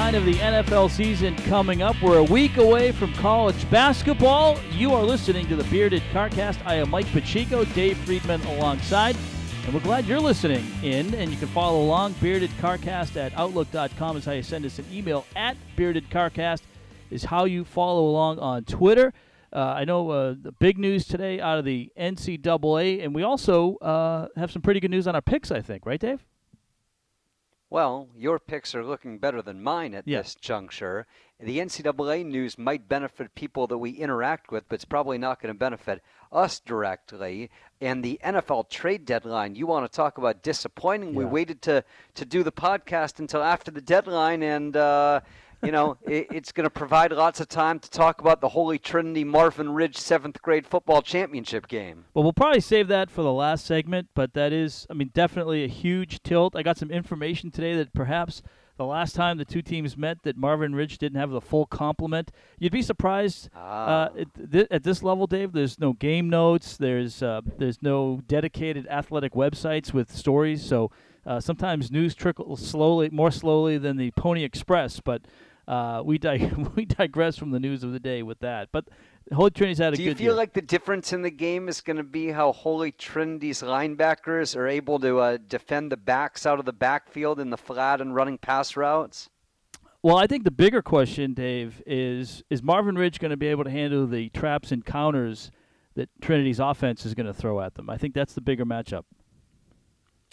nine of the NFL season coming up. We're a week away from college basketball. You are listening to the Bearded Carcast. I am Mike Pacheco, Dave Friedman alongside. And we're glad you're listening in. And you can follow along. BeardedCarcast at Outlook.com is how you send us an email. At BeardedCarcast is how you follow along on Twitter. Uh, I know uh, the big news today out of the NCAA, and we also uh, have some pretty good news on our picks, I think, right, Dave? Well, your picks are looking better than mine at Yeah. this juncture. The NCAA news might benefit people that we interact with, but it's probably not going to benefit us directly. And the NFL trade deadline, you want to talk about disappointing? We waited to, to do the podcast until after the deadline, and, uh, you know, it, it's going to provide lots of time to talk about the Holy Trinity Marvin Ridge seventh grade football championship game. Well, we'll probably save that for the last segment, but that is, I mean, definitely a huge tilt. I got some information today that perhaps the last time the two teams met, that Marvin Ridge didn't have the full complement. You'd be surprised Ah. uh, at, th- at this level, Dave. There's no game notes. There's uh, there's no dedicated athletic websites with stories. So uh, sometimes news trickles slowly, more slowly than the Pony Express. But uh, we dig- we digress from the news of the day with that. But Holy Trinity's had a good Do you feel year. like the difference in the game is going to be how Holy Trinity's linebackers are able to uh, defend the backs out of the backfield in the flat and running pass routes? Well, I think the bigger question, Dave, is is Marvin Ridge going to be able to handle the traps and counters that Trinity's offense is going to throw at them? I think that's the bigger matchup.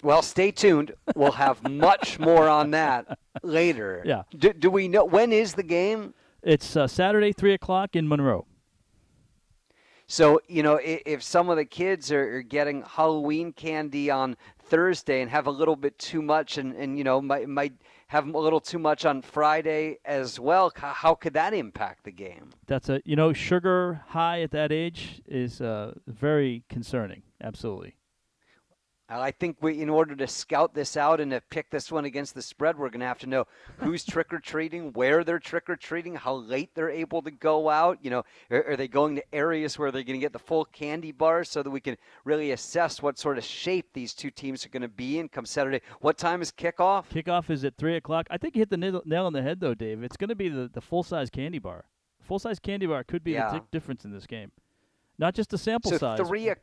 Well, stay tuned. We'll have much more on that later. Yeah. Do, do we know when is the game? It's uh, Saturday, three o'clock in Monroe. So you know, if, if some of the kids are, are getting Halloween candy on Thursday and have a little bit too much, and, and you know might might have a little too much on Friday as well, how could that impact the game? That's a you know sugar high at that age is uh, very concerning. Absolutely. Uh, I think we, in order to scout this out and to pick this one against the spread, we're going to have to know who's trick or treating, where they're trick or treating, how late they're able to go out. You know, are, are they going to areas where they're going to get the full candy bars so that we can really assess what sort of shape these two teams are going to be in come Saturday? What time is kickoff? Kickoff is at three o'clock. I think you hit the nail nail on the head though, Dave. It's going to be the, the full size candy bar. Full size candy bar could be Yeah. the di- difference in this game, not just the sample so size. three. O-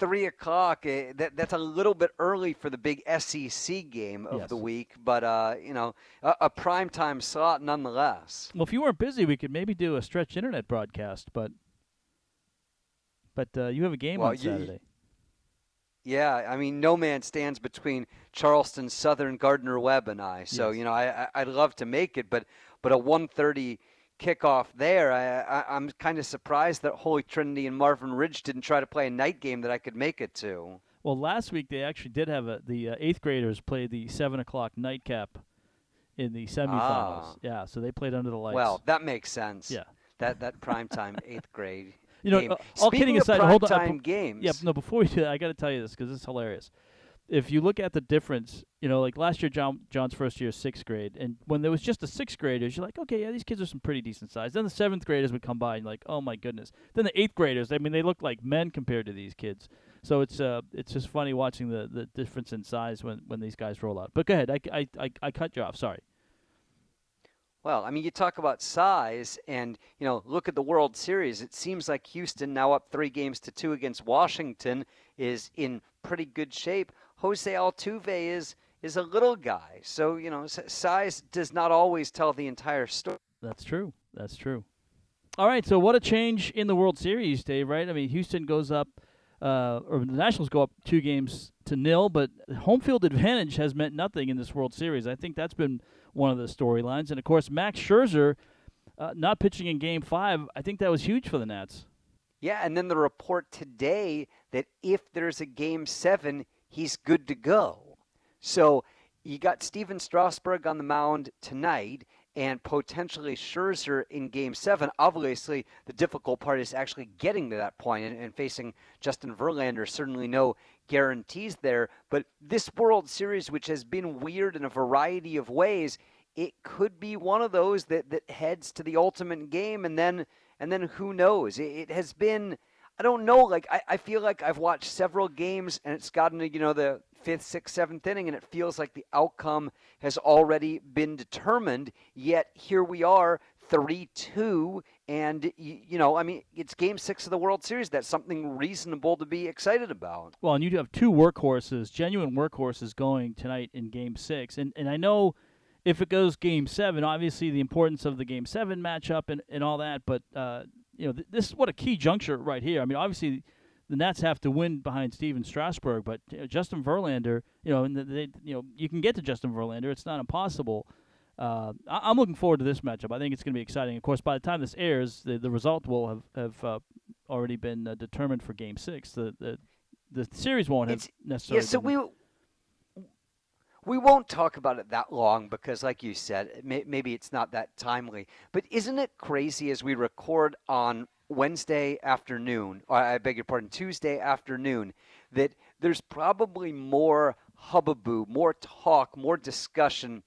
Three o'clock. eh, that, that's a little bit early for the big SEC game of Yes. the week, but uh, you know, a, a prime time slot nonetheless. Well, if you weren't busy, we could maybe do a stretch internet broadcast, but but uh, you have a game Well, on you- Saturday. Yeah, I mean, no man stands between Charleston Southern Gardner Webb and I. So Yes. you know, I, I I'd love to make it, but but a 1:30 kickoff there, I, I I'm kind of surprised that Holy Trinity and Marvin Ridge didn't try to play a night game that I could make it to. Well, last week they actually did have a the uh, eighth graders play the seven o'clock nightcap in the semifinals. Ah. Yeah, so they played under the lights. Well, that makes sense. Yeah. That that prime time eighth grade. you know, uh, all Speaking kidding aside, hold on. I primetime games. Yeah, no. Before we do that, I got to tell you this because it's hilarious. If you look at the difference, you know, like last year, John John's first year, sixth grade, and when there was just the sixth graders, you're like, okay, yeah, these kids are some pretty decent size. Then the seventh graders would come by, and like, oh my goodness. Then the eighth graders, I mean, they look like men compared to these kids. So it's uh, it's just funny watching the, the difference in size when, when these guys roll out. But go ahead, I, I, I, I cut you off. Sorry. Well, I mean, you talk about size, and you know, look at the World Series. It seems like Houston, now up three games to two against Washington, is in pretty good shape. Jose Altuve is is a little guy, so you know, size does not always tell the entire story. That's true. That's true. All right, so what a change in the World Series, Dave. Right? I mean, Houston goes up, uh, or the Nationals go up two games to nil, but home field advantage has meant nothing in this World Series. I think that's been one of the storylines, and of course, Max Scherzer uh, not pitching in Game Five. I think that was huge for the Nats. Yeah, and then the report today that if there's a game seven, he's good to go. So you got Stephen Strasburg on the mound tonight and potentially Scherzer in game seven. Obviously, the difficult part is actually getting to that point and, and facing Justin Verlander. Certainly no guarantees there. But this World Series, which has been weird in a variety of ways, it could be one of those that, that heads to the ultimate game and then and then who knows? It, it has been I don't know, like I, I feel like I've watched several games and it's gotten to, you know, the fifth, sixth, seventh inning, and it feels like the outcome has already been determined. Yet here we are, 3 2. And, you know, I mean, it's game six of the World Series. That's something reasonable to be excited about. Well, and you have two workhorses, genuine workhorses going tonight in game six. And, and I know if it goes game seven, obviously the importance of the game seven matchup and, and all that. But, uh, you know, th- this is what a key juncture right here. I mean, obviously the Nats have to win behind Stephen Strasburg, but you know, Justin Verlander, you know, and they, you know, you can get to Justin Verlander. It's not impossible. Uh, I, am looking forward to this matchup. I think it's going to be exciting. Of course, by the time this airs, the, the result will have have uh, already been uh, determined for Game Six. The the the series won't have it's, necessarily. Yeah, so we we won't talk about it that long because, like you said, may, maybe it's not that timely. But isn't it crazy as we record on Wednesday afternoon, or I beg your pardon, Tuesday afternoon, that there's probably more hubbub, more talk, more discussion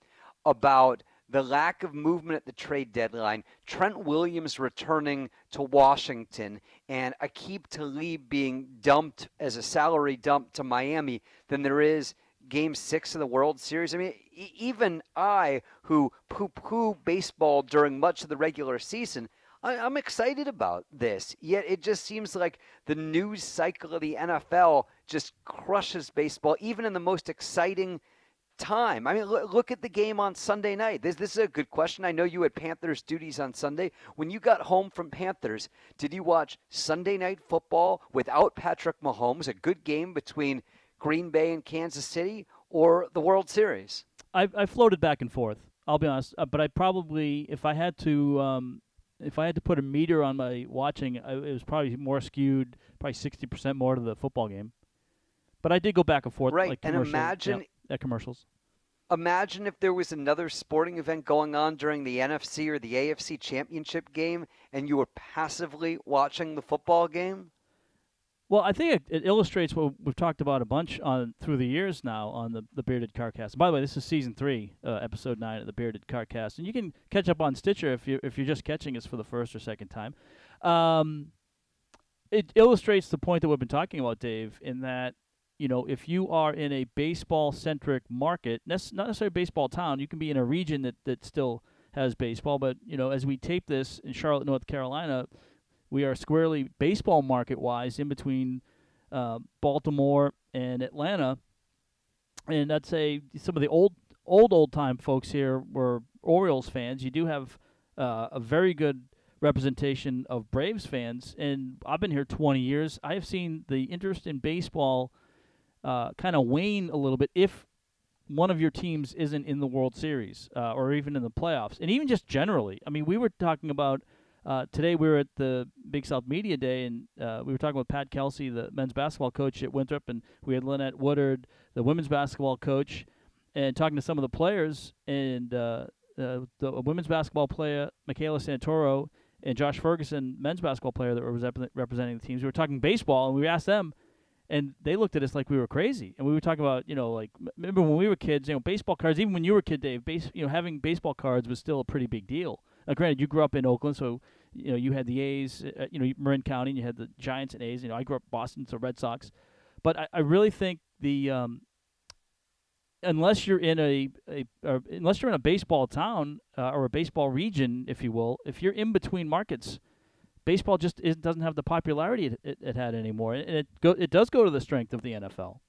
about the lack of movement at the trade deadline, Trent Williams returning to Washington, and Aqib Talib being dumped as a salary dump to Miami than there is game six of the World Series. I mean, even I, who poo poo baseball during much of the regular season, I, am excited about this. Yet it just seems like the news cycle of the NFL just crushes baseball, even in the most exciting time. I mean, look, look at the game on Sunday night. This, this is a good question. I know you had Panthers duties on Sunday. When you got home from Panthers, did you watch Sunday night football without Patrick Mahomes, a good game between Green Bay and Kansas City, or the World Series? I, I floated back and forth. I'll be honest, uh, but I probably, if I had to, um, if I had to put a meter on my watching, I, it was probably more skewed, probably sixty percent more to the football game. But I did go back and forth. Right, like and imagine yep, at commercials. Imagine if there was another sporting event going on during the NFC or the AFC championship game, and you were passively watching the football game. Well, I think it, it, illustrates what we've talked about a bunch on through the years now on the the Bearded Carcast. By the way, this is season three, uh, episode nine of the Bearded Carcast, and you can catch up on Stitcher if you if you're just catching us for the first or second time. Um, it illustrates the point that we've been talking about, Dave, in that you know if you are in a baseball centric market, not necessarily baseball town, you can be in a region that that still has baseball, but you know as we tape this in Charlotte, North Carolina we are squarely baseball market wise in between uh, Baltimore and Atlanta. And I'd say some of the old old old time folks here were Orioles fans. You do have uh, a very good representation of Braves fans, and I've been here 20 years. I have seen the interest in baseball uh, kind of wane a little bit if one of your teams isn't in the World Series uh, or even in the playoffs, and even just generally. I mean, we were talking about uh, today we were at the Big South Media Day, and uh, we were talking with Pat Kelsey, the men's basketball coach at Winthrop, and we had Lynette Woodard, the women's basketball coach, and talking to some of the players. And uh, the women's basketball player, Michaela Santoro, and Josh Ferguson, men's basketball player that were represent- representing the teams. We were talking baseball, and we asked them, and they looked at us like we were crazy. And we were talking about, you know, like remember when we were kids, you know, baseball cards. Even when you were a kid, Dave, base, you know, having baseball cards was still a pretty big deal. Now, granted, you grew up in Oakland, so you know you had the A's, uh, you know Marin County, and you had the Giants and A's. You know, I grew up Boston, so Red Sox. But I, I really think the um, unless you're in a, a unless you're in a baseball town uh, or a baseball region, if you will, if you're in between markets, baseball just is, doesn't have the popularity it, it, it had anymore, and it go it does go to the strength of the NFL.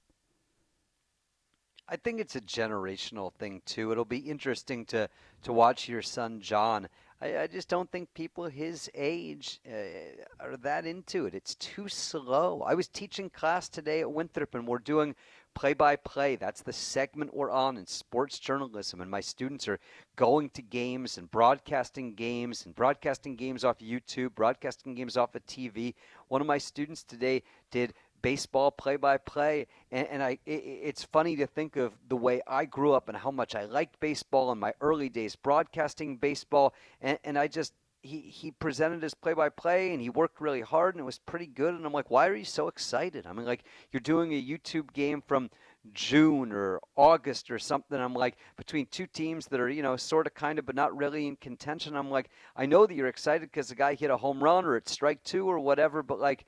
I think it's a generational thing too. It'll be interesting to to watch your son John I, I just don't think people his age uh, are that into it. It's too slow. I was teaching class today at Winthrop, and we're doing play by play. That's the segment we're on in sports journalism. And my students are going to games and broadcasting games and broadcasting games off YouTube, broadcasting games off of TV. One of my students today did baseball play by play. And, I, it, it's funny to think of the way I grew up and how much I liked baseball in my early days broadcasting baseball. And, and I just, he, he presented his play by play and he worked really hard and it was pretty good. And I'm like, why are you so excited? I mean, like, you're doing a YouTube game from June or August or something. I'm like, between two teams that are, you know, sort of kind of, but not really in contention. I'm like, I know that you're excited because the guy hit a home run or it's strike two or whatever, but like,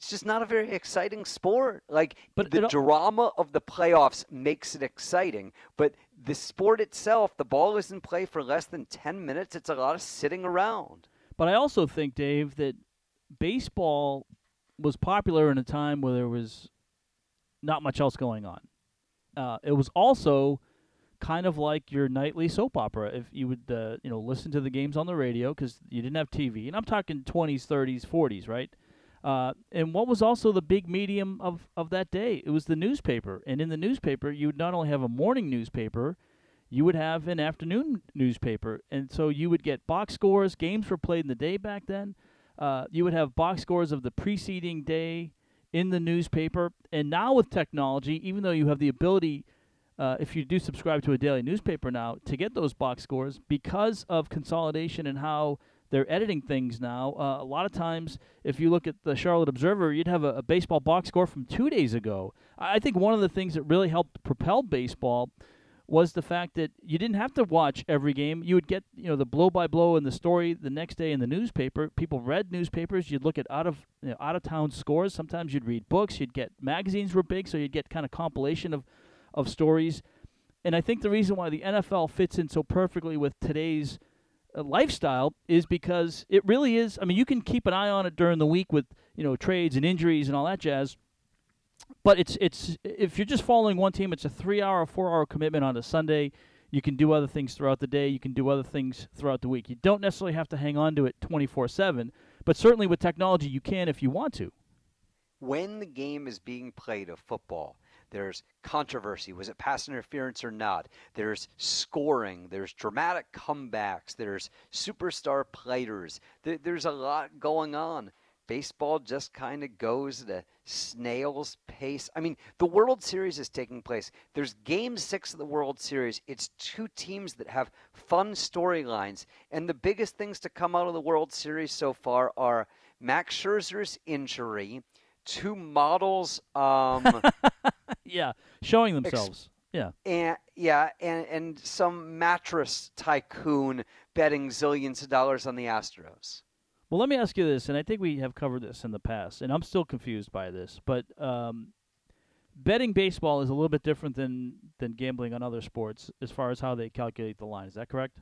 it's just not a very exciting sport. Like But the drama of the playoffs makes it exciting, but the sport itself, the ball is in play for less than 10 minutes. It's a lot of sitting around. But I also think, Dave, that baseball was popular in a time where there was not much else going on. Uh, it was also kind of like your nightly soap opera. If you would, uh, you know, listen to the games on the radio because you didn't have TV, and I'm talking 20s, 30s, 40s, right? Uh, and what was also the big medium of, of that day? It was the newspaper. And in the newspaper, you would not only have a morning newspaper, you would have an afternoon newspaper. And so you would get box scores. Games were played in the day back then. Uh, you would have box scores of the preceding day in the newspaper. And now with technology, even though you have the ability, uh, if you do subscribe to a daily newspaper now, to get those box scores, because of consolidation and how they're editing things now, uh, a lot of times, if you look at the Charlotte Observer, you'd have a, a baseball box score from two days ago. I think one of the things that really helped propel baseball was the fact that you didn't have to watch every game. You would get, you know, the blow by blow and the story the next day in the newspaper. People read newspapers. You'd look at out of you know, out of town scores. Sometimes you'd read books. You'd get magazines were big, so you'd get kind of compilation of of stories. And I think the reason why the NFL fits in so perfectly with today's Uh, lifestyle is because it really is. I mean, you can keep an eye on it during the week with you know trades and injuries and all that jazz. But it's it's if you're just following one team, it's a three-hour, four-hour commitment on a Sunday. You can do other things throughout the day. You can do other things throughout the week. You don't necessarily have to hang on to it 24/7, but certainly with technology, you can if you want to. When the game is being played of football, there's controversy. Was it pass interference or not? There's scoring. There's dramatic comebacks. There's superstar players. There's a lot going on. Baseball just kind of goes at a snail's pace. I mean, the World Series is taking place. There's game six of the World Series. It's two teams that have fun storylines. And the biggest things to come out of the World Series so far are Max Scherzer's injury, two models um, yeah, showing themselves. yeah. and yeah and and some mattress tycoon betting zillions of dollars on the astros Well, let me ask you this, and I think we have covered this in the past, and I'm still confused by this, but um, betting baseball is a little bit different than than gambling on other sports as far as how they calculate the line. Is that correct?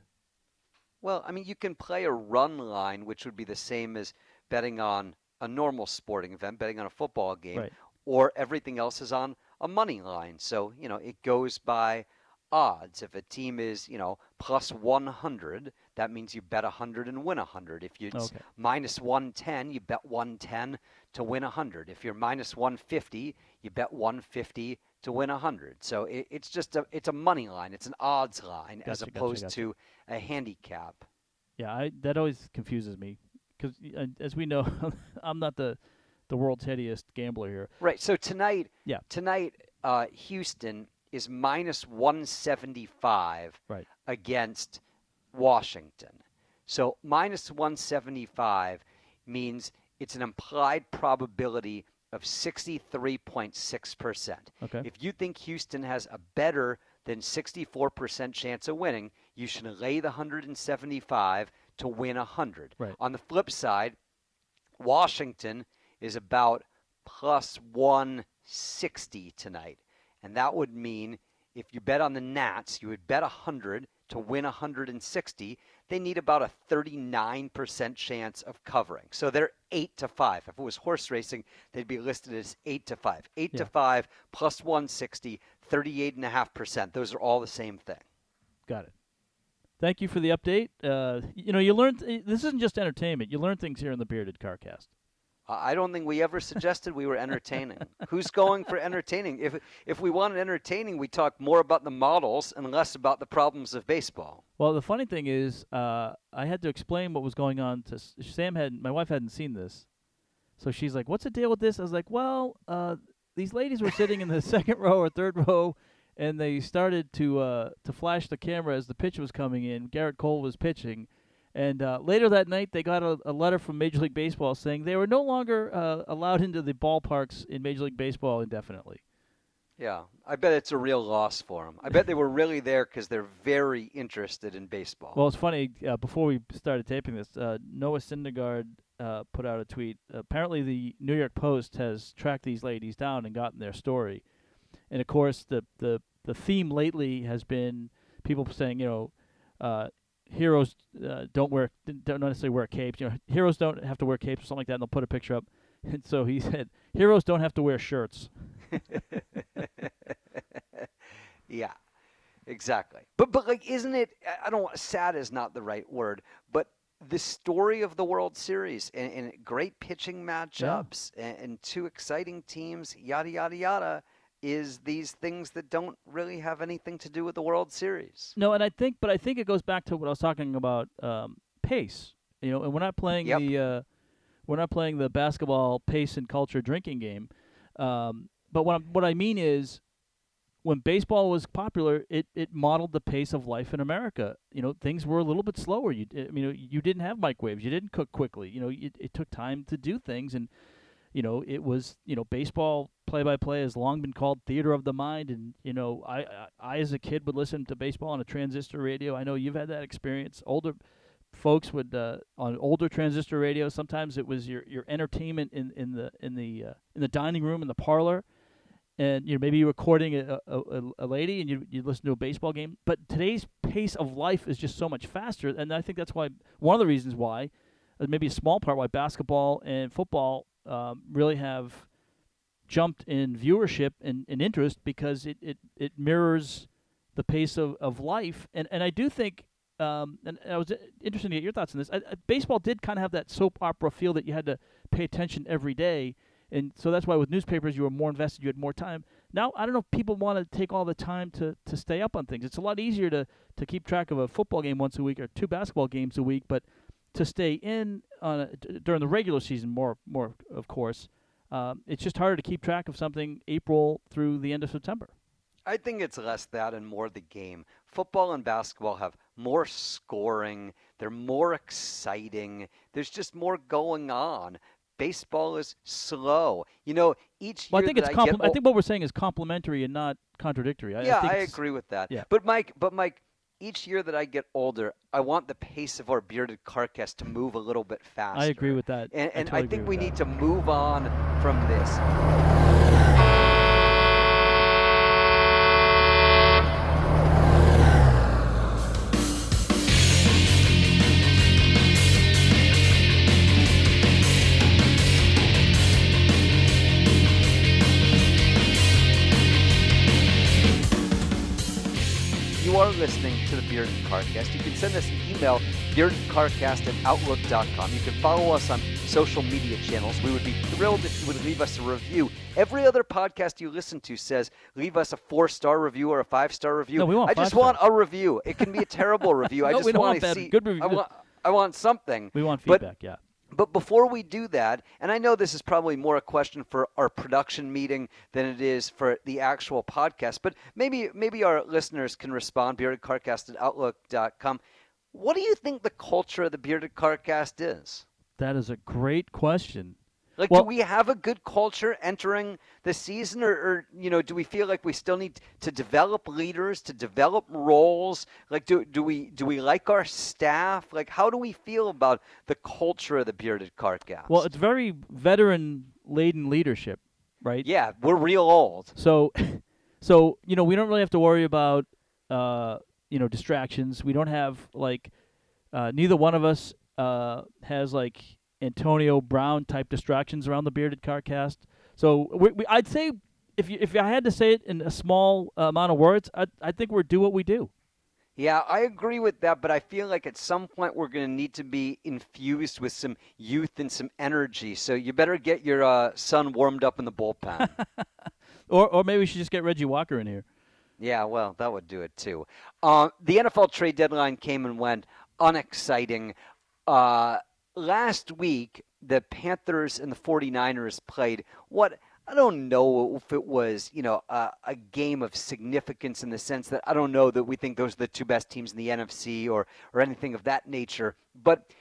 well i mean you can play a run line which would be the same as betting on a normal sporting event betting on a football game Right. or everything else is on a money line. So you know it goes by odds. If a team is you know plus 100 that means you bet 100 and win 100 if you it's Okay. minus 110 you bet 110 to win 100 if you're minus 150 you bet 150 to win 100 so it, it's just a it's a money line. It's an odds line as Gotcha, gotcha, opposed gotcha. to a handicap. Yeah, I, that always confuses me because, as we know, I'm not the the world's headiest gambler here. right so tonight Yeah. tonight uh, houston is minus 175 Right. against Washington. So minus 175 means it's an implied probability of 63.6%. Okay. If you think Houston has a better than 64% chance of winning, you should lay the 175 to win 100. Right. On the flip side, Washington is about plus 160 tonight. And that would mean if you bet on the Nats, you would bet 100 to win 160. They need about a 39% chance of covering. So they're 8 to 5. If it was horse racing, they'd be listed as 8 to 5. 8 Yeah. to 5 plus 160, 38.5%. Those are all the same thing. Got it. Thank you for the update. Uh, you know, you learned this isn't just entertainment. You learn things here in the Bearded Carcast. I I don't think we ever suggested we were entertaining. Who's going for entertaining? If if we wanted entertaining, we talk more about the models and less about the problems of baseball. Well, the funny thing is, uh, I had to explain what was going on to S- Sam. Had my wife hadn't seen this, so she's like, "What's the deal with this?" I was like, "Well, uh, these ladies were sitting in the second row or third row, and they started to uh, to flash the camera as the pitch was coming in. Gerrit Cole was pitching." And uh, later that night, they got a, a letter from Major League Baseball saying they were no longer uh, allowed into the ballparks in Major League Baseball indefinitely. Yeah, I bet it's a real loss for them. I bet they were really there because they're very interested in baseball. Well, it's funny. Uh, before we started taping this, uh, Noah Syndergaard uh, put out a tweet. Apparently, the New York Post has tracked these ladies down and gotten their story. And of course, the the the theme lately has been people saying, you know, uh, heroes uh, don't wear don't necessarily wear capes. You know, heroes don't have to wear capes or something like that. And they'll put a picture up. And so he said, heroes don't have to wear shirts. yeah, exactly. But but like, isn't it? I don't. Sad is not the right word, but the story of the World Series and, and great pitching matchups yeah. and, and two exciting teams, yada yada yada is these things that don't really have anything to do with the World Series. No, and I think, but I think it goes back to what I was talking about um, pace. You know, and we're not playing yep. the uh, we're not playing the basketball pace and culture drinking game. Um, but what I'm, what I mean is, when baseball was popular, it, it modeled the pace of life in America. You know, things were a little bit slower. You I mean, you didn't have microwaves. You didn't cook quickly. You know, it, it took time to do things and you know, it was you know baseball play by play has long been called theater of the mind, and you know, I, I, I as a kid would listen to baseball on a transistor radio. I know you've had that experience. Older folks would uh, on older transistor radio. Sometimes it was your your entertainment in in the in the uh, in the dining room in the parlor. And you know maybe you're recording a, a, a lady and you you listen to a baseball game. But today's pace of life is just so much faster, and I think that's why one of the reasons why, uh, maybe a small part why basketball and football um, really have jumped in viewership and, and interest because it, it, it mirrors the pace of, of life. And, and I do think, um, and I was interested to get your thoughts on this. I, I, baseball did kind of have that soap opera feel that you had to pay attention every day. And so that's why with newspapers you were more invested, you had more time. Now I don't know if people want to take all the time to, to stay up on things. It's a lot easier to, to keep track of a football game once a week or two basketball games a week, but to stay in on a, during the regular season more more of course. Um, it's just harder to keep track of something April through the end of September. I think it's less that and more the game. Football and basketball have more scoring. They're more exciting. There's just more going on. Baseball is slow. You know, each well, I think it's compl- I think what we're saying is complementary and not contradictory. I, yeah, I, I agree with that. Yeah. But Mike, but Mike, each year that I get older, I want the pace of our bearded carcast to move a little bit faster. I agree with that. And, and I, totally I think we need to move on from this. Listening to the Bearded Carcast, you can send us an email, beardedcarcast at outlook.com. You can follow us on social media channels. We would be thrilled if you would leave us a review. Every other podcast you listen to says leave us a four star review or a five star review. No, we want I just want a review. It can be a terrible review. I just we don't want want to see. Good review. I want, I want something. We want but, feedback, yeah. But before we do that, and I know this is probably more a question for our production meeting than it is for the actual podcast, but maybe maybe our listeners can respond, beardedcarcast at outlook.com. What do you think the culture of the Bearded Carcast is? That is a great question. Like, well, do we have a good culture entering the season, or, or, you know, do we feel like we still need to develop leaders, to develop roles? Like, do do we do we like our staff? Like, how do we feel about the culture of the Bearded Carcast? Well, it's very veteran laden leadership, right? Yeah, we're real old. So, so you know, we don't really have to worry about uh, you know distractions. We don't have like uh, neither one of us uh, has like Antonio Brown type distractions around the bearded car cast. So we, we, I'd say if you, if I had to say it in a small uh, amount of words, I I think we're do what we do. Yeah, I agree with that, but I feel like at some point we're going to need to be infused with some youth and some energy. So you better get your uh, son warmed up in the bullpen. or or maybe we should just get Reggie Walker in here. Yeah, well, that would do it too. Uh, the NFL trade deadline came and went, unexciting. Uh, last week, the Panthers and the 49ers played what I don't know if it was, you know, a, a, game of significance in the sense that I don't know that we think those are the two best teams in the NFC or or anything of that nature, but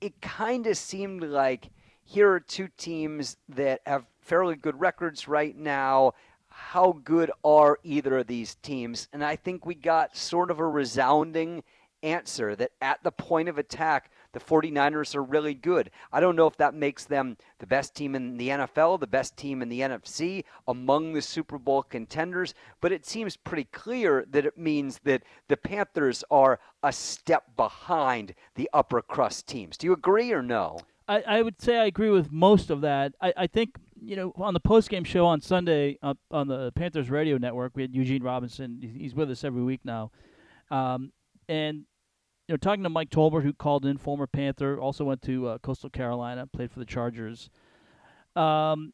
it kind of seemed like here are two teams that have fairly good records right now. How good are either of these teams? And I think we got sort of a resounding answer that at the point of attack, the 49ers are really good. I don't know if that makes them the best team in the NFL, the best team in the NFC, among the Super Bowl contenders, but it seems pretty clear that it means that the Panthers are a step behind the upper crust teams. Do you agree or no? I, I would say I agree with most of that. I, I think you know on the post game show on Sunday on the Panthers radio network, we had Eugene Robinson. He's with us every week now, um, and you know, talking to Mike Tolbert, who called in, former Panther, also went to uh, Coastal Carolina, played for the Chargers. Um,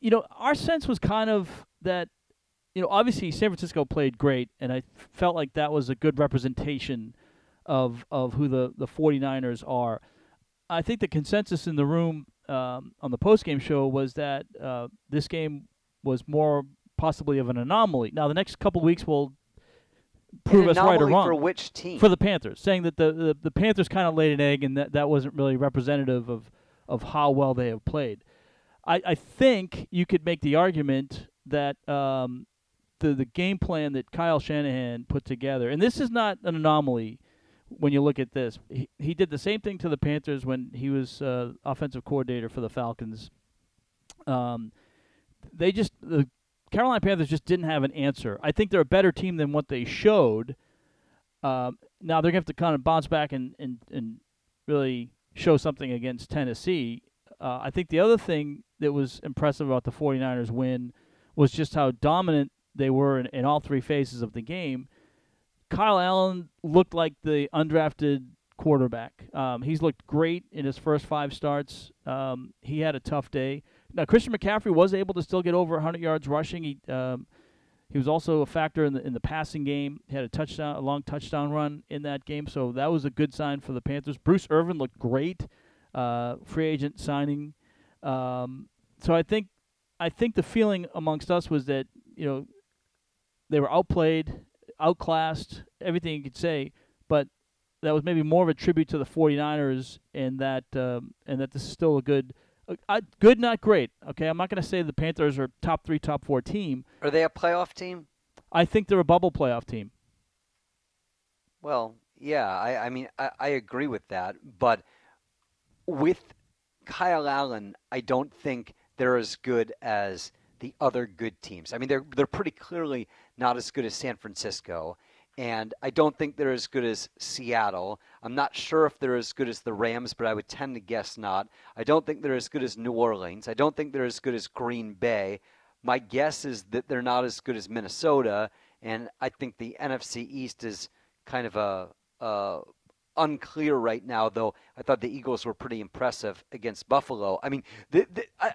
you know, our sense was kind of that, you know, obviously San Francisco played great, and I felt like that was a good representation of of who the the 49ers are. I think the consensus in the room um, on the post game show was that uh, this game was more possibly of an anomaly. Now, the next couple weeks will prove us right or wrong. For which team? For the Panthers, saying that the the, the Panthers kind of laid an egg, and that that wasn't really representative of of how well they have played. I, I think you could make the argument that um, the the game plan that Kyle Shanahan put together, and this is not an anomaly when you look at this. He, he did the same thing to the Panthers when he was uh, offensive coordinator for the Falcons. Um, they just the Carolina Panthers just didn't have an answer. I think they're a better team than what they showed. Um, now they're going to have to kind of bounce back and, and, and really show something against Tennessee. Uh, I think the other thing that was impressive about the 49ers win was just how dominant they were in, in all three phases of the game. Kyle Allen looked like the undrafted quarterback. Um, he's looked great in his first five starts. Um, he had a tough day. Now Christian McCaffrey was able to still get over 100 yards rushing. He um, he was also a factor in the in the passing game. He had a touchdown, a long touchdown run in that game, so that was a good sign for the Panthers. Bruce Irvin looked great, uh, free agent signing. Um, so I think I think the feeling amongst us was that you know they were outplayed, outclassed, everything you could say, but that was maybe more of a tribute to the 49ers and that um, and that this is still a good uh, good, not great. Okay, I'm not going to say the Panthers are top three, top four team. Are they a playoff team? I think they're a bubble playoff team. Well, yeah, I, I mean, I, I agree with that, but with Kyle Allen, I don't think they're as good as the other good teams. I mean, they're they're pretty clearly not as good as San Francisco, and I don't think they're as good as Seattle. I'm not sure if they're as good as the Rams, but I would tend to guess not. I don't think they're as good as New Orleans. I don't think they're as good as Green Bay. My guess is that they're not as good as Minnesota, and I think the NFC East is kind of a, a unclear right now. Though I thought the Eagles were pretty impressive against Buffalo. I mean, the, the, I,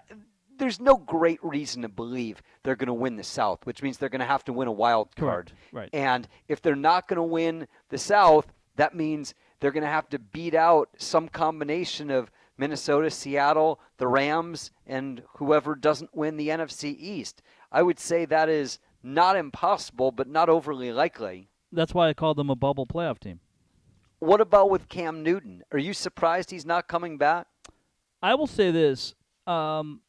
there's no great reason to believe they're going to win the South, which means they're going to have to win a wild card. Right. And if they're not going to win the South, that means they're going to have to beat out some combination of Minnesota, Seattle, the Rams, and whoever doesn't win the NFC East. I would say that is not impossible, but not overly likely. That's why I called them a bubble playoff team. What about with Cam Newton? Are you surprised he's not coming back? I will say this. Um,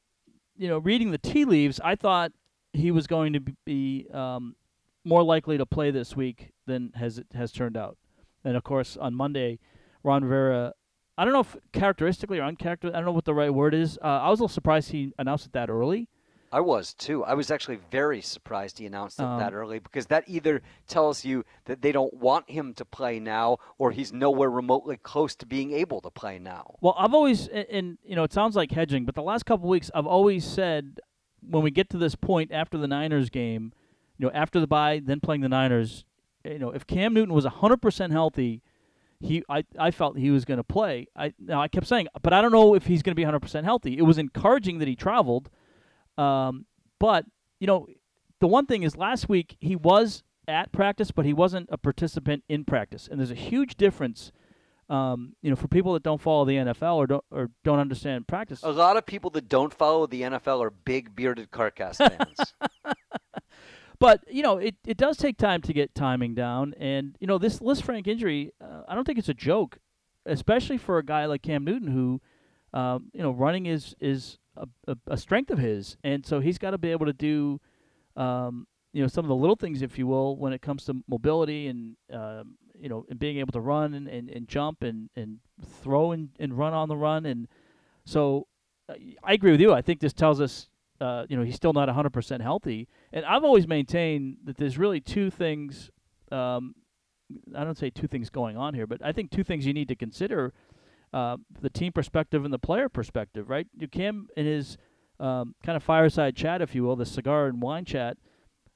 you know, reading the tea leaves, I thought he was going to be um, more likely to play this week than has it has turned out. And of course, on Monday, Ron Rivera. I don't know if characteristically or uncharacteristically, I don't know what the right word is. Uh, I was a little surprised he announced it that early. I was too. I was actually very surprised he announced it um, that early because that either tells you that they don't want him to play now or he's nowhere remotely close to being able to play now. Well, I've always and you know, it sounds like hedging, but the last couple weeks I've always said when we get to this point after the Niners game, you know, after the bye, then playing the Niners, you know, if Cam Newton was 100% healthy, he I, I felt he was going to play. I now I kept saying, but I don't know if he's going to be 100% healthy. It was encouraging that he traveled um, but you know, the one thing is, last week he was at practice, but he wasn't a participant in practice, and there's a huge difference. Um, you know, for people that don't follow the NFL or don't or don't understand practice. A lot of people that don't follow the NFL are big bearded CarCast fans. but you know, it, it does take time to get timing down, and you know, this Lisfranc injury, uh, I don't think it's a joke, especially for a guy like Cam Newton who, um, you know, running is is a, a, strength of his, and so he's got to be able to do, um, you know, some of the little things, if you will, when it comes to mobility and um, you know, and being able to run and, and, and jump and, and throw and, and run on the run. And so uh, I agree with you. I think this tells us, uh, you know, he's still not 100% healthy. And I've always maintained that there's really two things. Um, I don't say two things going on here, but I think two things you need to consider uh, the team perspective and the player perspective, right? You Cam in his um, kind of fireside chat, if you will, the cigar and wine chat,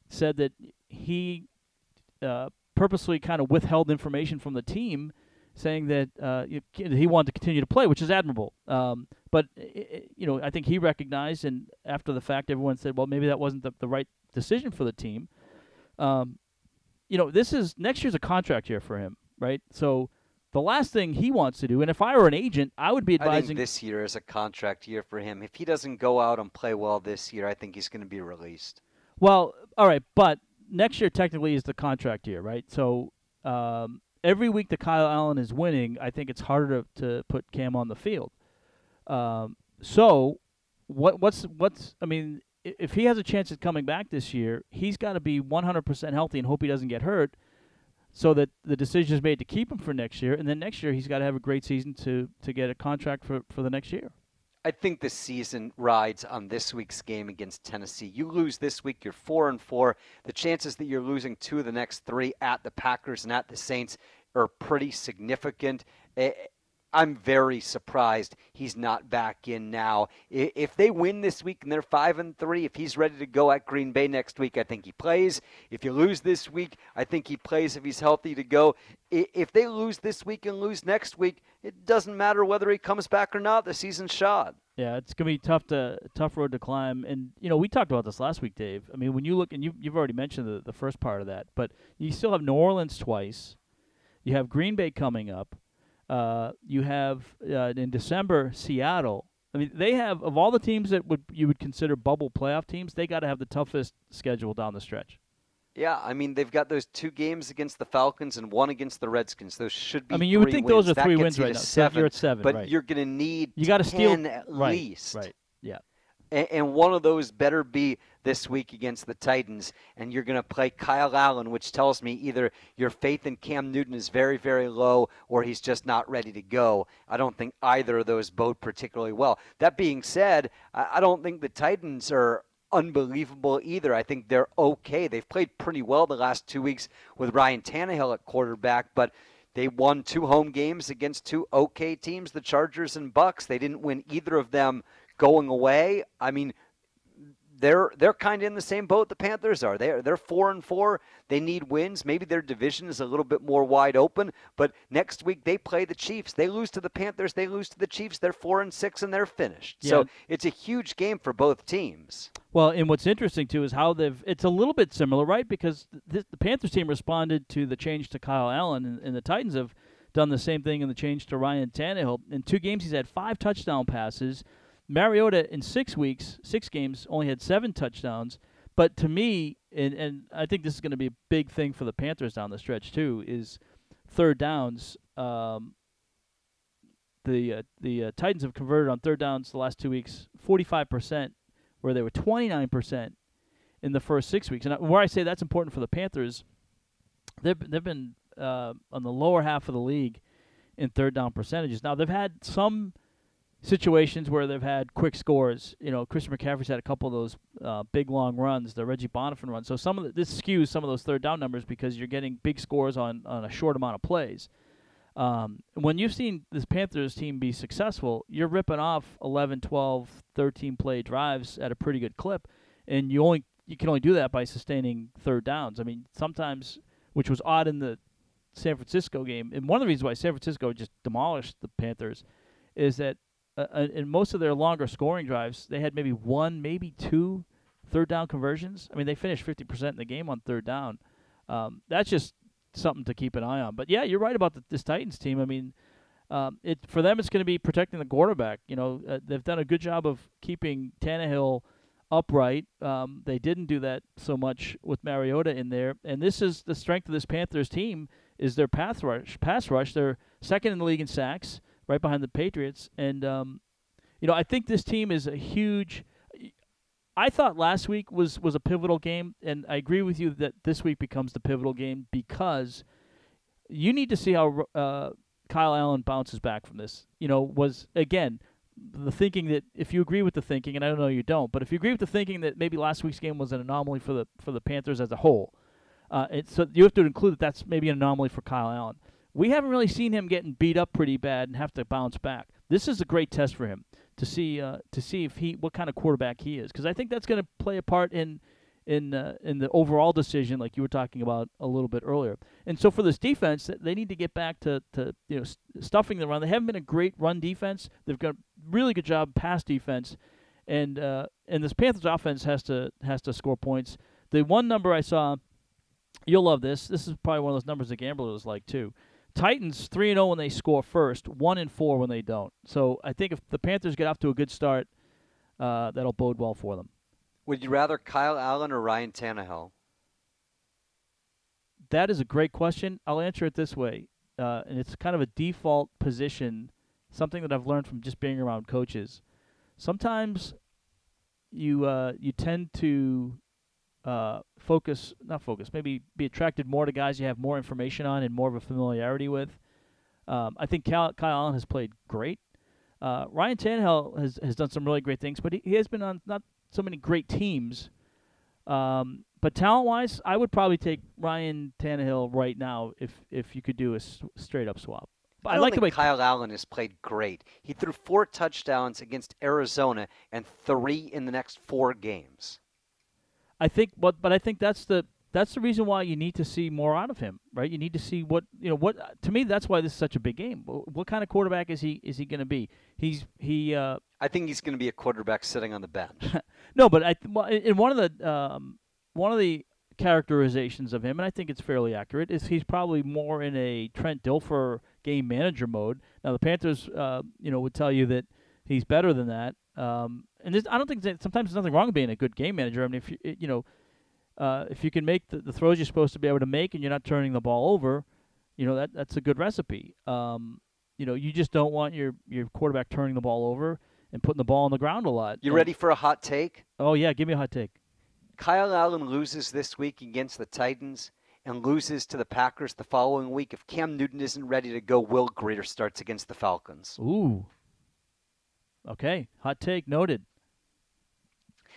said that he uh, purposely kind of withheld information from the team, saying that uh, he wanted to continue to play, which is admirable. Um, but you know, I think he recognized, and after the fact, everyone said, "Well, maybe that wasn't the, the right decision for the team." Um, you know, this is next year's a contract year for him, right? So the last thing he wants to do, and if I were an agent, I would be advising. I think this year is a contract year for him. If he doesn't go out and play well this year, I think he's going to be released. Well, all right, but next year technically is the contract year, right? So um, every week that Kyle Allen is winning, I think it's harder to, to put Cam on the field. Um, so what what's what's I mean, if he has a chance at coming back this year, he's got to be 100% healthy and hope he doesn't get hurt, so that the decision is made to keep him for next year, and then next year he's got to have a great season to to get a contract for for the next year. I think the season rides on this week's game against Tennessee. You lose this week, you're four and four. The chances that you're losing two of the next three at the Packers and at the Saints are pretty significant. Eh, I'm very surprised he's not back in now. If they win this week and they're five and three, if he's ready to go at Green Bay next week, I think he plays. If you lose this week, I think he plays if he's healthy to go. If they lose this week and lose next week, it doesn't matter whether he comes back or not. The season's shot. Yeah, it's gonna be tough to tough road to climb, and you know we talked about this last week, Dave. I mean, when you look and you you've already mentioned the the first part of that, but you still have New Orleans twice, you have Green Bay coming up, uh, you have uh, in December Seattle. I mean, they have of all the teams that would you would consider bubble playoff teams, they got to have the toughest schedule down the stretch. Yeah, I mean they've got those two games against the Falcons and one against the Redskins. Those should be. I mean, you would think wins. those are that three wins right now. Seven, you're at seven, but right. you're going to need you got to steal at right, least. Right. Yeah. And, one of those better be this week against the Titans, and you're going to play Kyle Allen, which tells me either your faith in Cam Newton is very, very low, or he's just not ready to go. I don't think either of those bode particularly well. That being said, I don't think the Titans are unbelievable either. I think they're okay. They've played pretty well the last two weeks with Ryan Tannehill at quarterback, but they won two home games against two okay teams, the Chargers and Bucks. They didn't win either of them going away. I mean, they're they're kind of in the same boat the Panthers are. They're they're four and four. They need wins. Maybe their division is a little bit more wide open. But next week they play the Chiefs. They lose to the Panthers. They lose to the Chiefs. They're four and six and they're finished. Yeah. So it's a huge game for both teams. Well, and what's interesting too is how they've. It's a little bit similar, right? Because the Panthers team responded to the change to Kyle Allen, and, and the Titans have done the same thing in the change to Ryan Tannehill. In two games, he's had five touchdown passes. Mariota in six weeks, six games, only had seven touchdowns. But to me, and, and I think this is going to be a big thing for the Panthers down the stretch too, is third downs. Um, the uh, the uh, Titans have converted on third downs the last two weeks, 45%, where they were 29% in the first six weeks. And where I say that's important for the Panthers, they've they've been uh, on the lower half of the league in third down percentages. Now they've had some situations where they've had quick scores. You know, Christian McCaffrey's had a couple of those uh, big long runs, the Reggie Bonnafon run. So some of the, this skews some of those third down numbers because you're getting big scores on on a short amount of plays. Um, when you've seen this Panthers team be successful, you're ripping off 11, 12, 13 play drives at a pretty good clip, and you only you can only do that by sustaining third downs. I mean, sometimes, which was odd in the San Francisco game, and one of the reasons why San Francisco just demolished the Panthers is that uh, uh, in most of their longer scoring drives, they had maybe one, maybe two third down conversions. I mean, they finished 50% in the game on third down. Um, that's just something to keep an eye on. But yeah, you're right about the, this Titans team. I mean, um, it for them it's going to be protecting the quarterback. You know, uh, they've done a good job of keeping Tannehill upright. Um, they didn't do that so much with Mariota in there, and this is the strength of this Panthers team is their pass rush. Pass rush. They're second in the league in sacks right behind the Patriots. And um, you know, I think this team is a huge. I thought last week was was a pivotal game, and I agree with you that this week becomes the pivotal game because you need to see how uh, Kyle Allen bounces back from this. You know, was again the thinking that if you agree with the thinking, and I don't know you don't, but if you agree with the thinking that maybe last week's game was an anomaly for the for the Panthers as a whole, uh, so you have to include that that's maybe an anomaly for Kyle Allen. We haven't really seen him getting beat up pretty bad and have to bounce back. This is a great test for him to see uh, to see if he what kind of quarterback he is because I think that's going to play a part in in uh, in the overall decision, like you were talking about a little bit earlier. And so for this defense, they need to get back to, to you know st- stuffing the run. They haven't been a great run defense. They've got a really good job pass defense, and uh, and this Panthers offense has to has to score points. The one number I saw, you'll love this. This is probably one of those numbers the gamblers like too. Titans three and zero oh when they score first, one and four when they don't. So I think if the Panthers get off to a good start, uh, that'll bode well for them. Would you rather Kyle Allen or Ryan Tannehill? That is a great question. I'll answer it this way, uh, and it's kind of a default position, something that I've learned from just being around coaches. Sometimes you uh, you tend to uh, focus, not focus, maybe be attracted more to guys you have more information on and more of a familiarity with. Um, I think Kyle, Kyle Allen has played great. Uh, Ryan Tannehill has has done some really great things, but he, he has been on not so many great teams. Um, but talent wise, I would probably take Ryan Tannehill right now if if you could do a s- straight up swap. But I, I like the way Kyle Allen has played great. He threw four touchdowns against Arizona and three in the next four games. I think, but but I think that's the that's the reason why you need to see more out of him, right? You need to see what you know. What to me, that's why this is such a big game. What kind of quarterback is he? Is he going to be? He's he. Uh, I think he's going to be a quarterback sitting on the bench. no, but I in one of the um, one of the characterizations of him, and I think it's fairly accurate, is he's probably more in a Trent Dilfer game manager mode. Now the Panthers, uh, you know, would tell you that he's better than that. Um, and I don't think that sometimes there's nothing wrong with being a good game manager. I mean, if you you know uh, if you can make the, the throws you're supposed to be able to make and you're not turning the ball over, you know that that's a good recipe. Um, you know, you just don't want your your quarterback turning the ball over and putting the ball on the ground a lot. You ready for a hot take? Oh yeah, give me a hot take. Kyle Allen loses this week against the Titans and loses to the Packers the following week. If Cam Newton isn't ready to go, Will Grier starts against the Falcons. Ooh. Okay, hot take noted.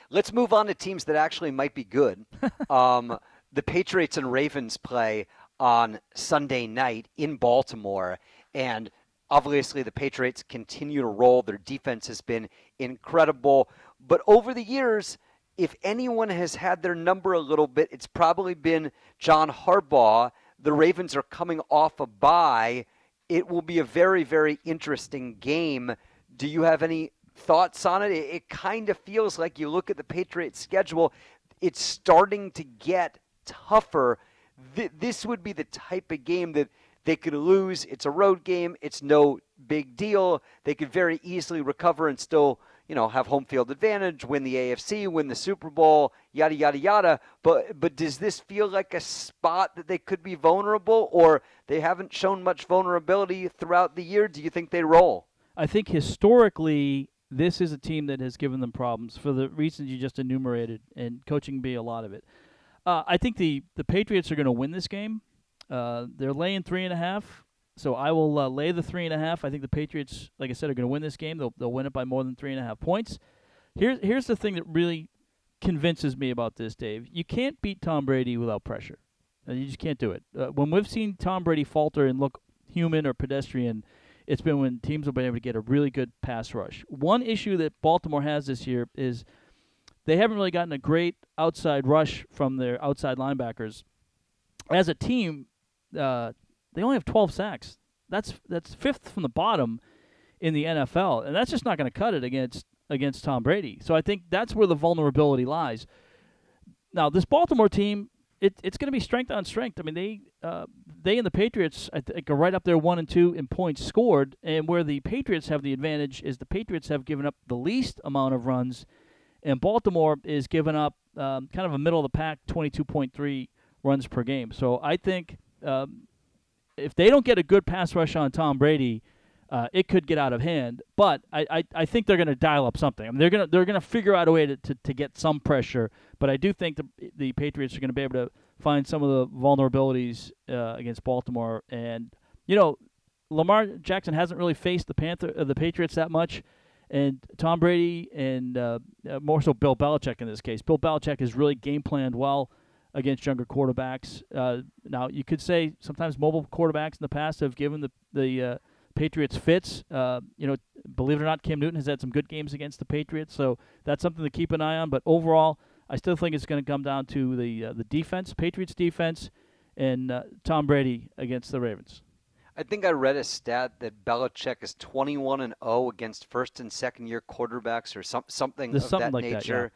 Let's move on to teams that actually might be good. um, the Patriots and Ravens play on Sunday night in Baltimore, and obviously the Patriots continue to roll. Their defense has been incredible, but over the years, if anyone has had their number a little bit, it's probably been John Harbaugh. The Ravens are coming off a bye. It will be a very, very interesting game. Do you have any thoughts on it? It, it kind of feels like you look at the Patriots' schedule, it's starting to get tougher. Th- this would be the type of game that they could lose. It's a road game. It's no big deal. They could very easily recover and still, you know, have home field advantage, win the AFC, win the Super Bowl, yada yada yada. But but does this feel like a spot that they could be vulnerable, or they haven't shown much vulnerability throughout the year? Do you think they roll? I think historically this is a team that has given them problems for the reasons you just enumerated, and coaching be a lot of it. Uh, I think the the Patriots are going to win this game. Uh, they're laying three and a half, so I will uh, lay the three and a half. I think the Patriots, like I said, are going to win this game. They'll they'll win it by more than three and a half points. Here's here's the thing that really convinces me about this, Dave. You can't beat Tom Brady without pressure. Uh, you just can't do it. Uh, when we've seen Tom Brady falter and look human or pedestrian it's been when teams have been able to get a really good pass rush. One issue that Baltimore has this year is they haven't really gotten a great outside rush from their outside linebackers. As a team, uh, they only have 12 sacks. That's that's fifth from the bottom in the NFL, and that's just not going to cut it against against Tom Brady. So I think that's where the vulnerability lies. Now, this Baltimore team, it, it's going to be strength on strength. I mean, they uh, they and the Patriots I think are right up there one and two in points scored, and where the Patriots have the advantage is the Patriots have given up the least amount of runs, and Baltimore is giving up um, kind of a middle of the pack, twenty two point three runs per game. So I think um, if they don't get a good pass rush on Tom Brady. Uh, it could get out of hand, but I, I, I think they're going to dial up something. I mean, they're going to they're going to figure out a way to, to, to get some pressure. But I do think the the Patriots are going to be able to find some of the vulnerabilities uh, against Baltimore. And you know, Lamar Jackson hasn't really faced the Panther, uh, the Patriots that much, and Tom Brady and uh, uh, more so Bill Belichick in this case. Bill Belichick has really game planned well against younger quarterbacks. Uh, now you could say sometimes mobile quarterbacks in the past have given the the Patriots fits. Uh, you know, believe it or not, Cam Newton has had some good games against the Patriots, so that's something to keep an eye on. But overall, I still think it's going to come down to the uh, the defense, Patriots defense, and uh, Tom Brady against the Ravens. I think I read a stat that Belichick is 21 and 0 against first and second year quarterbacks or some, something There's of something that like that, nature.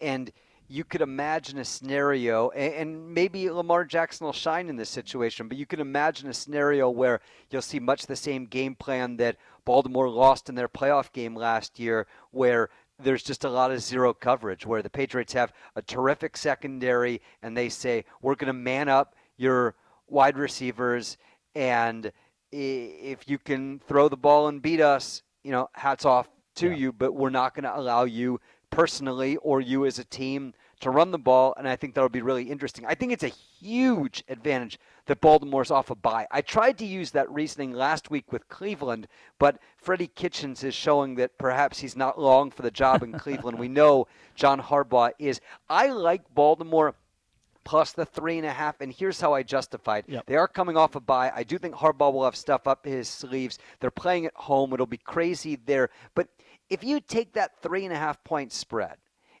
And you could imagine a scenario, and maybe Lamar Jackson will shine in this situation, but you could imagine a scenario where you'll see much the same game plan that Baltimore lost in their playoff game last year, where there's just a lot of zero coverage, where the Patriots have a terrific secondary and they say, we're going to man up your wide receivers and if you can throw the ball and beat us, you know, hats off to Yeah. you, but we're not going to allow you personally or you as a team to run the ball, and I think that'll be really interesting. I think it's a huge advantage that Baltimore's off a bye. I tried to use that reasoning last week with Cleveland, but Freddie Kitchens is showing that perhaps he's not long for the job in Cleveland. We know John Harbaugh is. I like Baltimore plus the three and a half. And here's how I justified. Yep. They are coming off a bye. I do think Harbaugh will have stuff up his sleeves. They're playing at home. It'll be crazy there. But if you take that three and a half point spread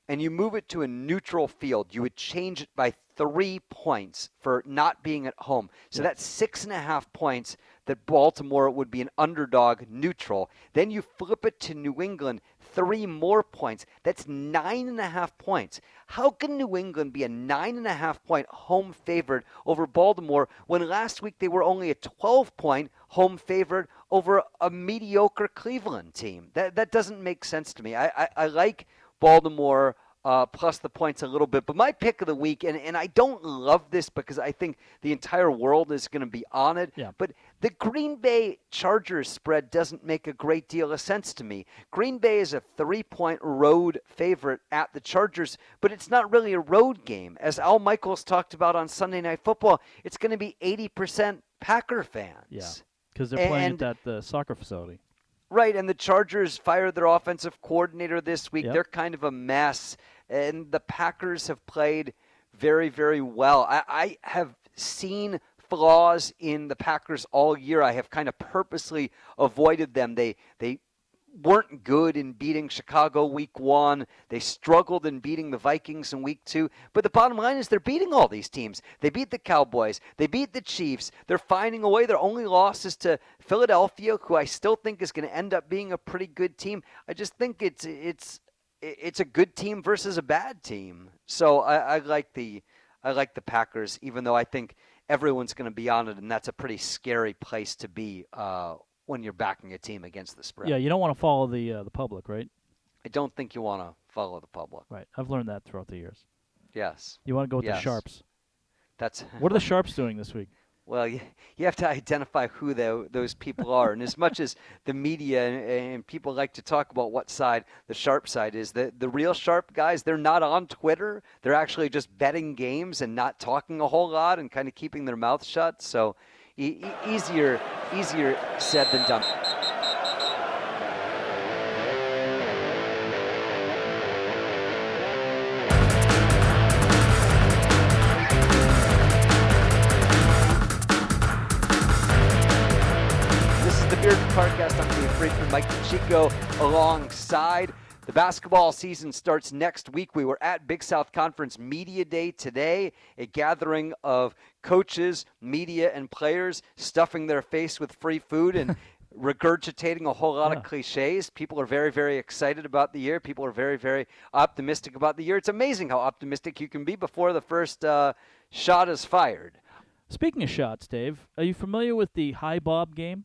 and you move it to a neutral field, you would change it by three points for not being at home. So that's six and a half points that Baltimore would be an underdog neutral. Then you flip it to New England, three more points. That's nine and a half points. How can New England be a nine and a half point home favorite over Baltimore when last week they were only a 12 point home favorite over a mediocre Cleveland team? That, that doesn't make sense to me. I, I, I like Baltimore uh, plus the points a little bit. But my pick of the week, and, and I don't love this because I think the entire world is going to be on it, Yeah. but the Green Bay Chargers spread doesn't make a great deal of sense to me. Green Bay is a three point road favorite at the Chargers, but it's not really a road game. As Al Michaels talked about on Sunday Night Football, it's going to be 80% Packer fans. Yeah, because they're playing And- at that uh, soccer facility. Right, and the Chargers fired their offensive coordinator this week. Yep. They're kind of a mess, and the Packers have played very, very well. I, I have seen flaws in the Packers all year. I have kind of purposely avoided them. They they weren't good in beating Chicago week one. They struggled in beating the Vikings in week two. But the bottom line is they're beating all these teams. They beat the Cowboys. They beat the Chiefs. They're finding a way. Their only loss is to Philadelphia, who I still think is going to end up being a pretty good team. I just think it's it's it's a good team versus a bad team. So I, I like the I like the Packers, even though I think everyone's going to be on it, and that's a pretty scary place to be uh, when you're backing a team against the spread. Yeah, you don't want to follow the uh, the public, right? I don't think you want to follow the public. Right. I've learned that throughout the years. Yes, You want to go with Yes. the sharps. that's What are the sharps doing this week? well. You, you have to identify who tho- those people are, and as much as the media and, and people like to talk about what side the sharp side is, the the real sharp guys, they're not on Twitter. They're actually just betting games and not talking a whole lot and kind of keeping their mouth shut. So. E- easier, easier said than done. This is the Bearded Podcast. I'm Dave Friedman, Mike Chico, alongside. The basketball season starts next week. We were at Big South Conference Media Day today, a gathering of coaches, media, and players stuffing their face with free food and regurgitating a whole lot Yeah. of cliches. People are very, very excited about the year. People are very, very optimistic about the year. It's amazing how optimistic you can be before the first uh, shot is fired. Speaking of shots, Dave, are you familiar with the high bob game?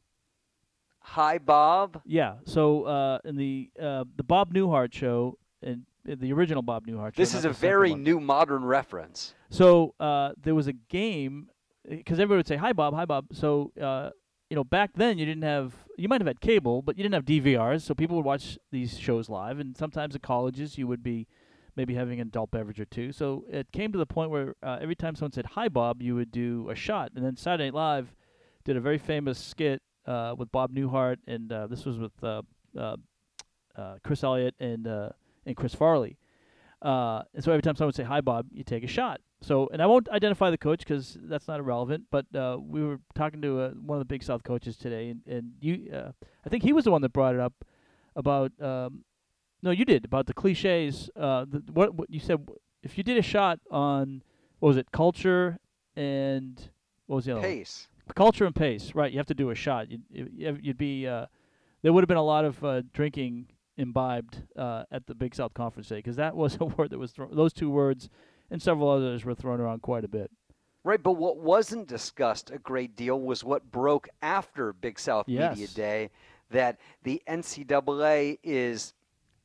Hi, Bob. Yeah. So uh, in the uh, the Bob Newhart show, and the original Bob Newhart show. This is a very one. new modern reference. So uh, there was a game because everybody would say hi Bob, hi Bob. So uh, you know back then you didn't have you might have had cable, but you didn't have DVRs, so people would watch these shows live. And sometimes at colleges you would be maybe having an adult beverage or two. So it came to the point where uh, every time someone said "Hi, Bob," you would do a shot. And then Saturday Night Live did a very famous skit uh, with Bob Newhart, and uh, this was with uh, uh, uh, Chris Elliott and and Chris Farley. And so every time someone would say "Hi, Bob," you take a shot. So, and I won't identify the coach because that's not irrelevant. But we were talking to one of the Big South coaches today, and and you, I think he was the one that brought it up about. Um, no, you did about the cliches. The, what, what you said if you did a shot on what was it culture and what was the other? Pace. Culture and pace, right? You have to do a shot. You'd, you'd be uh, there would have been a lot of uh, drinking imbibed uh, at the Big South Conference Day because that was a word that was thro- those two words and several others were thrown around quite a bit. Right, but what wasn't discussed a great deal was what broke after Big South Media Day that the NCAA is.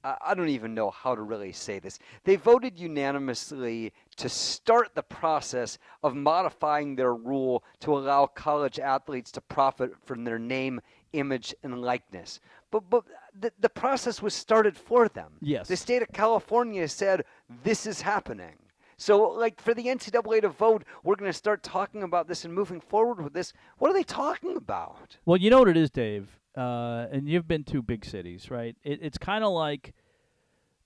I don't even know how to really say this. They voted unanimously to start the process of modifying their rule to allow college athletes to profit from their name, image, and likeness. But, but the, the process was started for them. Yes. The state of California said this is happening. So, like, for the NCAA to vote, we're going to start talking about this and moving forward with this. What are they talking about? Well, you know what it is, Dave, uh, and you've been to big cities, right? It, it's kind of like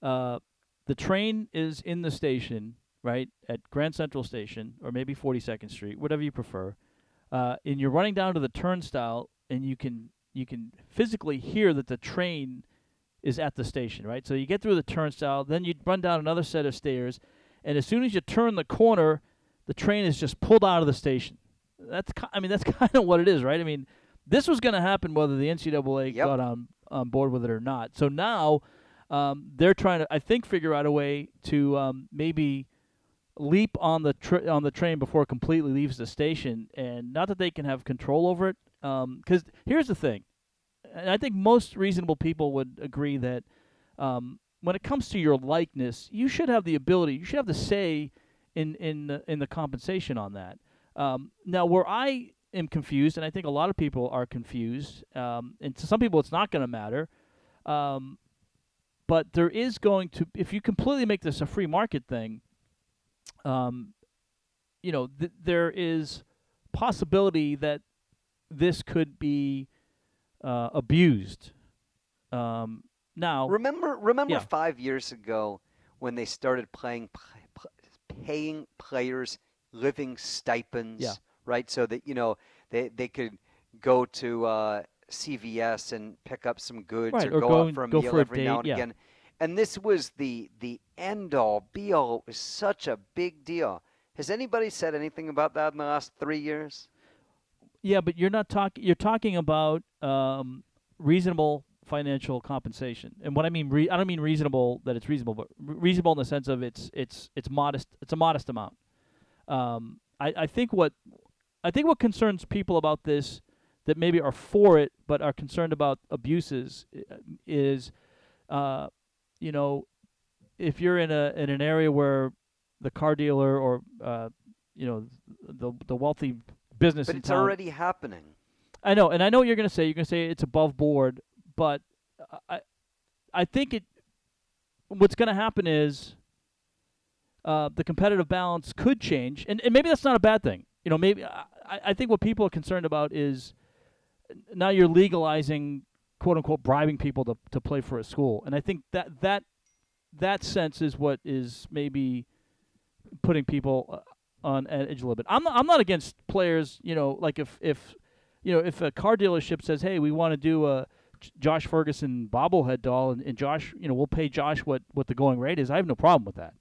uh, the train is in the station, right, at Grand Central Station or maybe 42nd Street, whatever you prefer, uh, and you're running down to the turnstile, and you can you can physically hear that the train is at the station, right? So you get through the turnstile, then you run down another set of stairs, and as soon as you turn the corner, the train is just pulled out of the station. That's ki- I mean that's kind of what it is, right? I mean, this was going to happen whether the NCAA Yep. got on on board with it or not. So now um, they're trying to, I think, figure out a way to um, maybe leap on the tr- on the train before it completely leaves the station, and not that they can have control over it. Because here's the thing, and I think most reasonable people would agree that um, when it comes to your likeness, you should have the ability, you should have the say in in the, in the compensation on that. Um, now, where I am confused, and I think a lot of people are confused, um, and to some people it's not going to matter. Um, but there is going to, if you completely make this a free market thing, um, you know, th- there is possibility that this could be uh, abused. Um, now, Remember, remember Yeah. five years ago when they started playing, pl- pl- paying players living stipends, Yeah. right? So that you know they they could go to uh, CVS and pick up some goods Right, or, or go, go out for a go meal for a every now and yeah. again. And this was the the end all be all. It was such a big deal. Has anybody said anything about that in the last three years? Yeah, but you're not talking. You're talking about um, reasonable financial compensation, and what I mean, re- I don't mean reasonable that it's reasonable, but re- reasonable in the sense of it's it's it's modest. It's a modest amount. Um, I, I think what I think what concerns people about this that maybe are for it but are concerned about abuses is, uh, you know, if you're in a in an area where the car dealer or uh, you know the the wealthy business But it's town- already happening. I know, and I know what you're going to say. You're going to say it's above board, but I, I think it. What's going to happen is, uh, the competitive balance could change, and, and maybe that's not a bad thing. You know, maybe I, I think what people are concerned about is now you're legalizing quote unquote bribing people to to play for a school, and I think that that that sense is what is maybe putting people uh, on edge a little bit. I'm not, I'm not against players. You know, like if if you know if a car dealership says, "Hey, we want to do a Josh Ferguson bobblehead doll," and, and Josh, you know, we'll pay Josh what what the going rate is. I have no problem with that,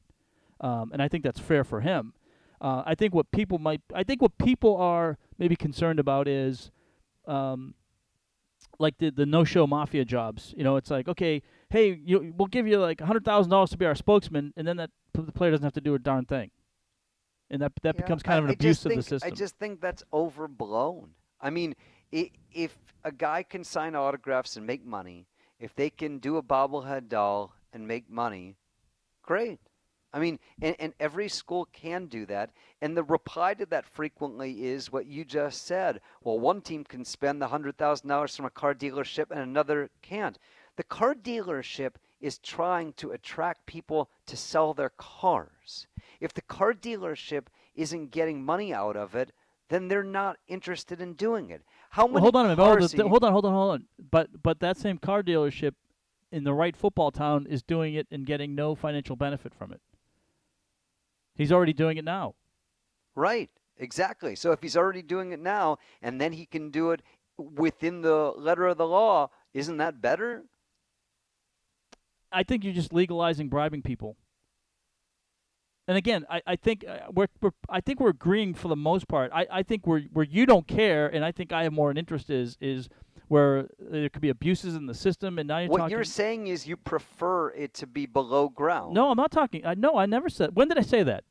um, and I think that's fair for him. Uh, I think what people might, I think what people are maybe concerned about is, um, like the the no show mafia jobs. You know, it's like okay, hey, you, we'll give you like hundred thousand dollars to be our spokesman, and then that the player doesn't have to do a darn thing, and that that Yeah, becomes kind I- of an I abuse just of the system. I just think that's overblown. I mean, i- if a guy can sign autographs and make money, if they can do a bobblehead doll and make money, great. I mean, and, and every school can do that. And the reply to that frequently is what you just said. Well, one team can spend the hundred thousand dollars from a car dealership and another can't. The car dealership is trying to attract people to sell their cars. If the car dealership isn't getting money out of it, then they're not interested in doing it. How many Well, hold on a minute. Oh, hold, on, hold on, hold on, hold on. But but that same car dealership in the right football town is doing it and getting no financial benefit from it. He's already doing it now. Right, exactly. So if he's already doing it now and then he can do it within the letter of the law, isn't that better? I think you're just legalizing bribing people. And again, I, I think uh, we're, we're I think we're agreeing for the most part. I, I think where where you don't care, and I think I have more an interest is is where there could be abuses in the system, and now you're talking. what talking. you're saying is you prefer it to be below ground. no, I'm not talking. I no, I never said. When did I say that?